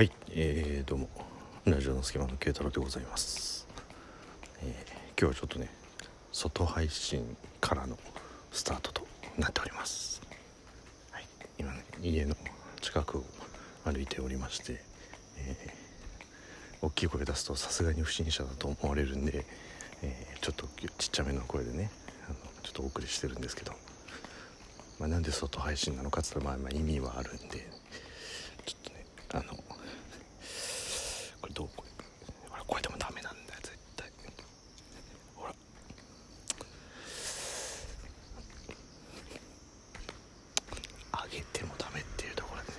はい、えー、どうもラジオの隙間の慶太郎でございます、えー、今日はちょっとね外配信からのスタートとなっております、はい、今ね家の近くを歩いておりまして、えー、大きい声出すとさすがに不審者だと思われるんで、えー、ちょっとちっちゃめの声でねあのちょっとお送りしてるんですけど、まあ、なんで外配信なのかっつったらまあまあ意味はあるんでちょっとねあのこれどうこれほらこれでもダメなんだよ絶対。ほら。上げてもダメっていうところでね。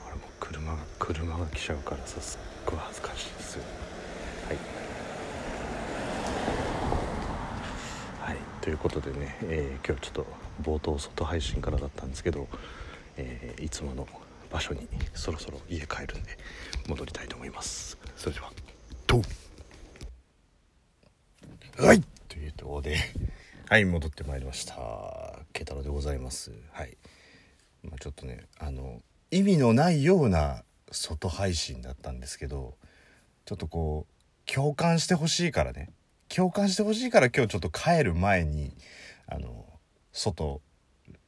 ほらもう車が車が来ちゃうからさすっごい恥ずかしいですよ。はい。はい。ということでね、えー今日ちょっと冒頭外配信からだったんですけど、えーいつもの場所にそろそろ家帰るんで戻りたいと思います。それではどうはい。というところで はい戻ってまいりました。慶太郎でございます。はい、まあ、ちょっとねあの意味のないような外配信だったんですけどちょっとこう共感してほしいからね。共感してほしいから今日ちょっと帰る前にあの外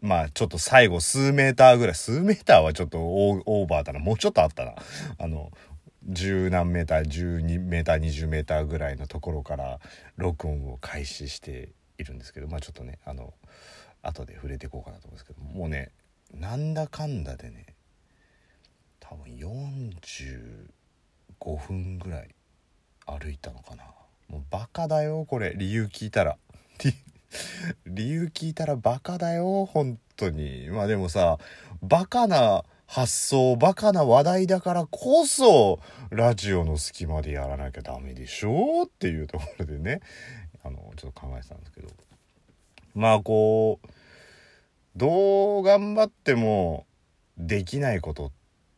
まあちょっと最後数メーターぐらい数メーターはちょっとオーバーだな。もうちょっとあったな。あの十何メーター12メーター20メーターぐらいのところから録音を開始しているんですけどまあちょっとねあの後で触れていこうかなと思うんですけどもうねなんだかんだでね多分45分ぐらい歩いたのかな。もうバカだよこれ。理由聞いたら。理由聞いたらバカだよ本当に。まあでもさバカな発想バカな話題だからこそラジオの隙間でやらなきゃダメでしょっていうところでね。あのちょっと考えてたんですけど。まあこうどう頑張ってもできないことっ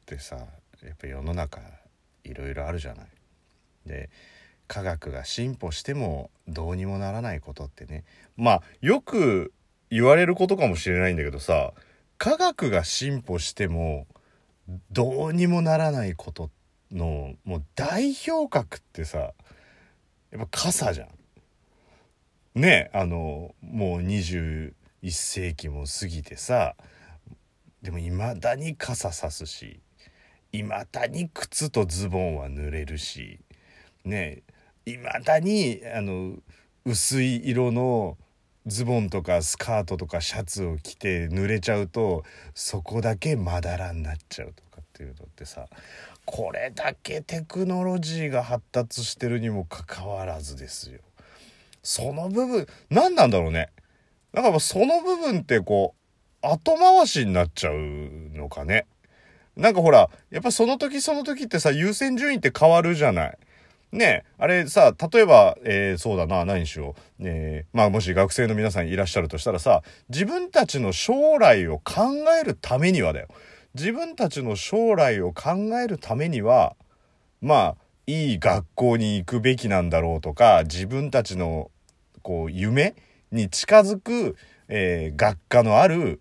てさやっぱ世の中いろいろあるじゃない。で科学が進歩してもどうにもならないことってねまあよく言われることかもしれないんだけどさ科学が進歩してもどうにもならないことのもう代表格ってさやっぱ傘じゃん。ねあのもう21世紀も過ぎてさでもいまだに傘さすしいまだに靴とズボンは濡れるしねいまだにあの薄い色のズボンとかスカートとかシャツを着て濡れちゃうとそこだけまだらになっちゃうとかっていうのってさこれだけテクノロジーが発達してるにもかかわらずですよ。その部分何なんだろうね。なんかもうその部分ってこう後回しになっちゃうのかね。なんかほらやっぱその時その時ってさ優先順位って変わるじゃない。ねあれさ例えば、えーそうだな何しよう、えーまあもし学生の皆さんいらっしゃるとしたらさ自分たちの将来を考えるためにはだよ。自分たちの将来を考えるためにはまあいい学校に行くべきなんだろうとか自分たちのこう夢に近づく、えー学科のある、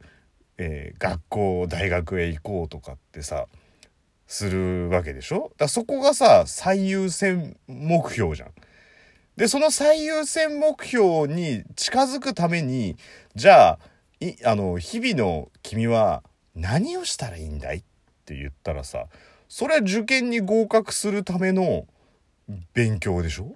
え学校大学へ行こうとかってさするわけでしょ？だそこがさ最優先目標じゃん。でその最優先目標に近づくためにじゃあいあの日々の君は何をしたらいいんだい？って言ったらさそれは受験に合格するための勉強でしょ？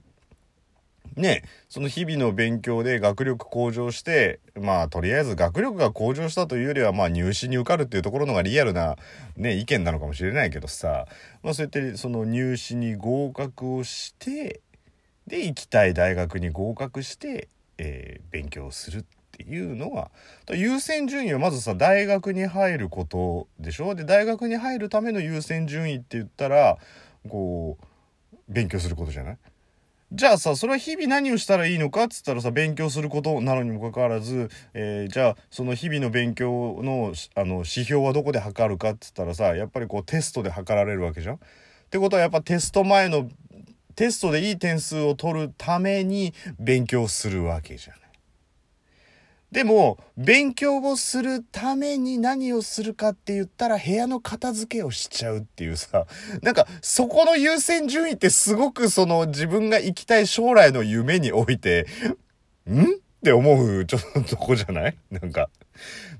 ねその日々の勉強で学力向上してまあとりあえず学力が向上したというよりはまあ入試に受かるっていうところのがリアルな、ね、意見なのかもしれないけどさ、まあ、そうやってその入試に合格をしてで行きたい大学に合格して、えー勉強するっていうのは優先順位はまずさ大学に入ることでしょ？で大学に入るための優先順位って言ったらこう勉強することじゃない？じゃあさそれは日々何をしたらいいのかっつったらさ勉強することなのにもかかわらず、えーじゃあその日々の勉強のあの指標はどこで測るかっつったらさやっぱりこうテストで測られるわけじゃん。ってことはやっぱテスト前のテストでいい点数を取るために勉強するわけじゃない。でも勉強をするために何をするかって言ったら部屋の片付けをしちゃうっていうさ。なんかそこの優先順位ってすごくその自分が行きたい将来の夢においてん？って思うちょっとこじゃない？なんか。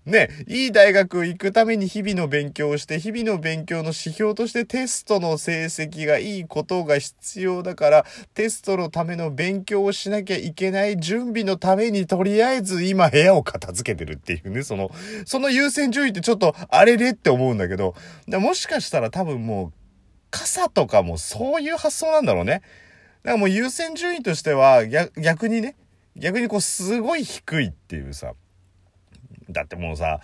ね、いい大学行くために日々の勉強をして、日々の勉強の指標としてテストの成績がいいことが必要だから、テストのための勉強をしなきゃいけない準備のためにとりあえず今部屋を片付けてるっていうね、その、その優先順位ってちょっとあれれって思うんだけど、もしかしたら多分もう、傘とかもそういう発想なんだろうね。だからもう優先順位としては逆にね、逆にこうすごい低いっていうさ、だってもうさ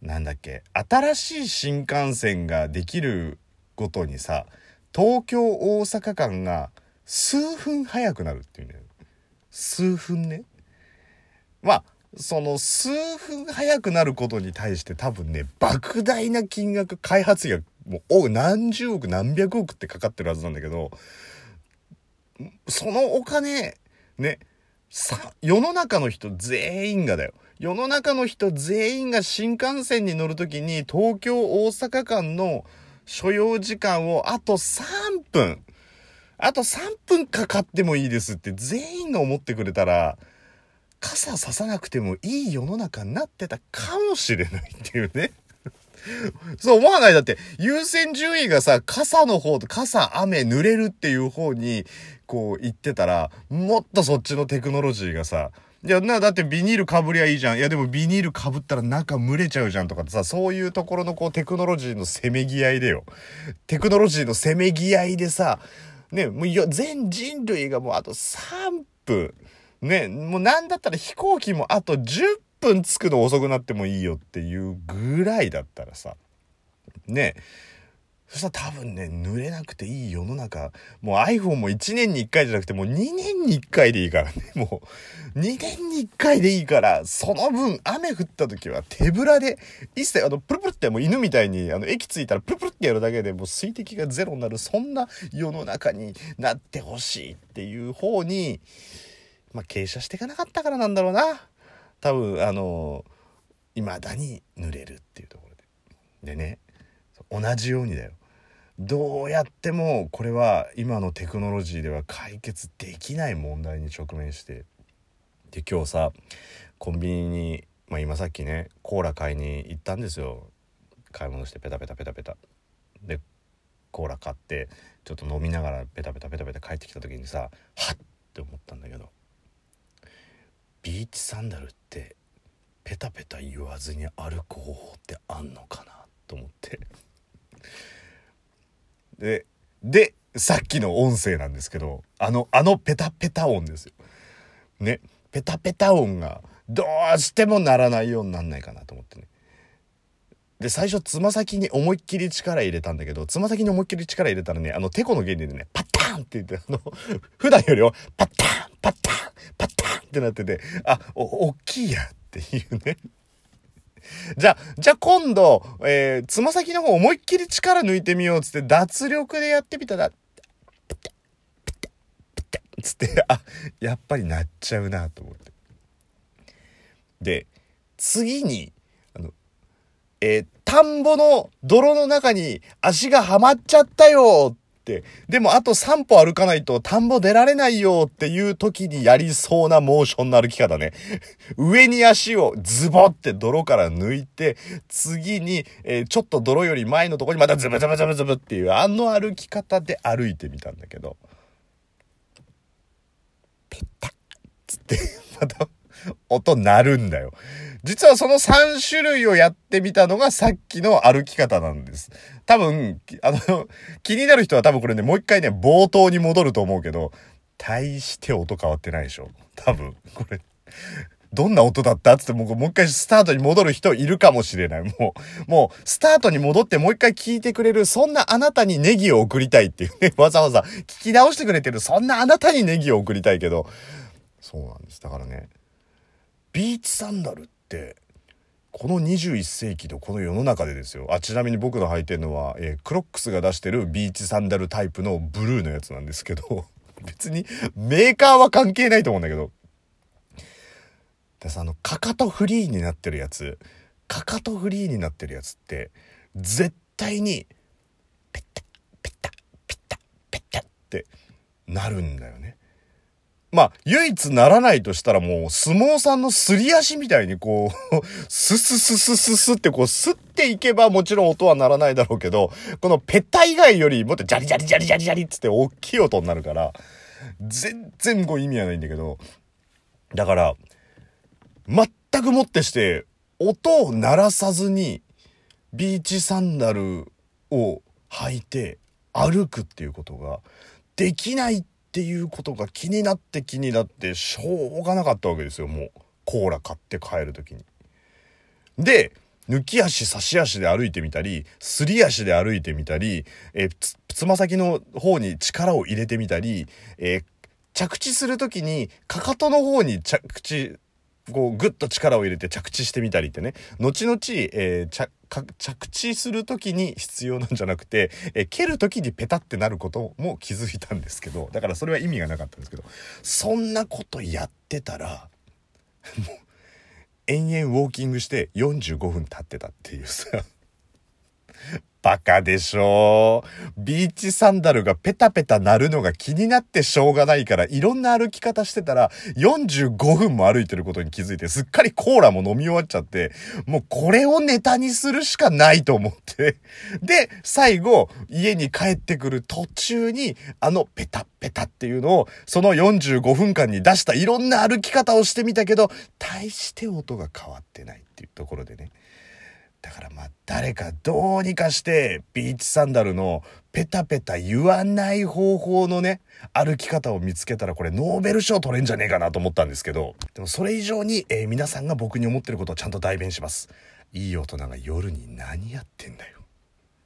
なんだっけ新しい新幹線ができるごとにさ東京大阪間が数分早くなるっていうね。数分ね。まあその数分早くなることに対して多分ね莫大な金額開発費がもう何十億何百億ってかかってるはずなんだけどそのお金ねさ世の中の人全員がだよ世の中の人全員が新幹線に乗るときに東京大阪間の所要時間をあと3分、あと3分かかってもいいですって全員が思ってくれたら、傘ささなくてもいい世の中になってたかもしれないっていうね。そう思わないだって、優先順位がさ、傘の方と、傘、雨、濡れるっていう方に、こう言ってたら、もっとそっちのテクノロジーがさ、いや、な、だってビニールかぶりゃいいじゃん。いや、でもビニールかぶったら中蒸れちゃうじゃんとかってさ、そういうところのこうテクノロジーのせめぎ合いでよ。テクノロジーのせめぎ合いでさ、ね、もう全人類がもうあと3分。ね、もうなんだったら飛行機もあと10分着くの遅くなってもいいよっていうぐらいだったらさ、ね、そしたら多分ね、濡れなくていい世の中、もう iPhone も1年に1回じゃなくてもう2年に1回でいいからね。もう2年に1回でいいから、その分雨降った時は手ぶらで、一切あの、プルプルってもう犬みたいに、あの、駅着いたらプルプルってやるだけでもう水滴がゼロになる、そんな世の中になってほしいっていう方に、まあ、傾斜していかなかったからなんだろうな。多分、あの、未だに濡れるっていうところで。でね、同じようにだよ。どうやってもこれは今のテクノロジーでは解決できない問題に直面してで今日さコンビニに、まあ、今さっきねコーラ買いに行ったんですよ買い物してペタペタペタペタでコーラ買ってちょっと飲みながらペタペタペタペタ帰ってきた時にさはっって思ったんだけどビーチサンダルってペタペタ言わずに歩く方法ってあんのかなと思ってで、で、さっきの音声なんですけど、あの、あのペタペタ音ですよ。ね。ペタペタ音がどうしてもならないようになんないかなと思ってね。で、最初、つま先に思いっきり力入れたんだけど、つま先に思いっきり力入れたらね、あの、てこの原理でね、パッターンって言って、あの、普段よりも、パッターン、パッターン、パッターンってなってて、あ、お、大きいやっていうね。じゃあ、じゃあ今度、えー、つま先の方思いっきり力抜いてみようっつって脱力でやってみたら、ピッタ、ピッタ、ピッタつって、あ、やっぱりなっちゃうなと思って。で、次に、あの、えー、田んぼの泥の中に足がはまっちゃったよ。でもあと3歩歩かないと田んぼ出られないよっていう時にやりそうなモーションの歩き方ね。上に足をズボって泥から抜いて、次に、えー、ちょっと泥より前のとこにまたズブズブズブズブっていうあの歩き方で歩いてみたんだけど、ペタッつって また音鳴るんだよ。実はその3種類をやってみたのがさっきの歩き方なんです。多分、あの、気になる人は多分これね、もう一回ね、冒頭に戻ると思うけど、大して音変わってないでしょ。多分、これ。どんな音だったつってもうもう一回スタートに戻る人いるかもしれない。もう、もう、スタートに戻ってもう一回聞いてくれる、そんなあなたにネギを送りたいっていうね、わざわざ聞き直してくれてる、そんなあなたにネギを送りたいけど、そうなんです。だからね、ビーチサンダルってこの21世紀のこの世の中でですよあちなみに僕の履いてるのは、えー、クロックスが出してるビーチサンダルタイプのブルーのやつなんですけど 別にメーカーは関係ないと思うんだけどでさあのかかとフリーになってるやつかかとフリーになってるやつって絶対にペッタペッタペッタペッタってなるんだよね。まあ、唯一ならないとしたらもう、相撲さんのすり足みたいにこう、ススススススってこう、スっていけばもちろん音はならないだろうけど、このペッタ以外よりもっとジャリジャリジャリジャリジャリっつって大きい音になるから、全然こう意味はないんだけど、だから、全くもってして、音を鳴らさずに、ビーチサンダルを履いて歩くっていうことができないってていうことが気になって気になってしょうがなかったわけですよもうコーラ買って帰る時に。で抜き足差し足で歩いてみたりすり足で歩いてみたり、えつま先の方に力を入れてみたり、え、着地する時にかかとの方に着地こうグッと力を入れて着地してみたりってね。後々、えー、着地する時に必要なんじゃなくて、えー、蹴る時にペタってなることも気づいたんですけどだからそれは意味がなかったんですけどそんなことやってたらもう延々ウォーキングして45分経ってたっていうさ。バカでしょビーチサンダルがペタペタ鳴るのが気になってしょうがないから、いろんな歩き方してたら、45分も歩いてることに気づいて、すっかりコーラも飲み終わっちゃって、もうこれをネタにするしかないと思って。で、最後、家に帰ってくる途中に、あのペタペタっていうのを、その45分間に出したいろんな歩き方をしてみたけど、大して音が変わってないっていうところでね。だからまあ誰かどうにかしてビーチサンダルのペタペタ言わない方法のね歩き方を見つけたらこれノーベル賞取れんじゃねえかなと思ったんですけど。でもそれ以上に、えー、皆さんが僕に思ってることをちゃんと代弁します。いい大人が夜に何やってんだよ。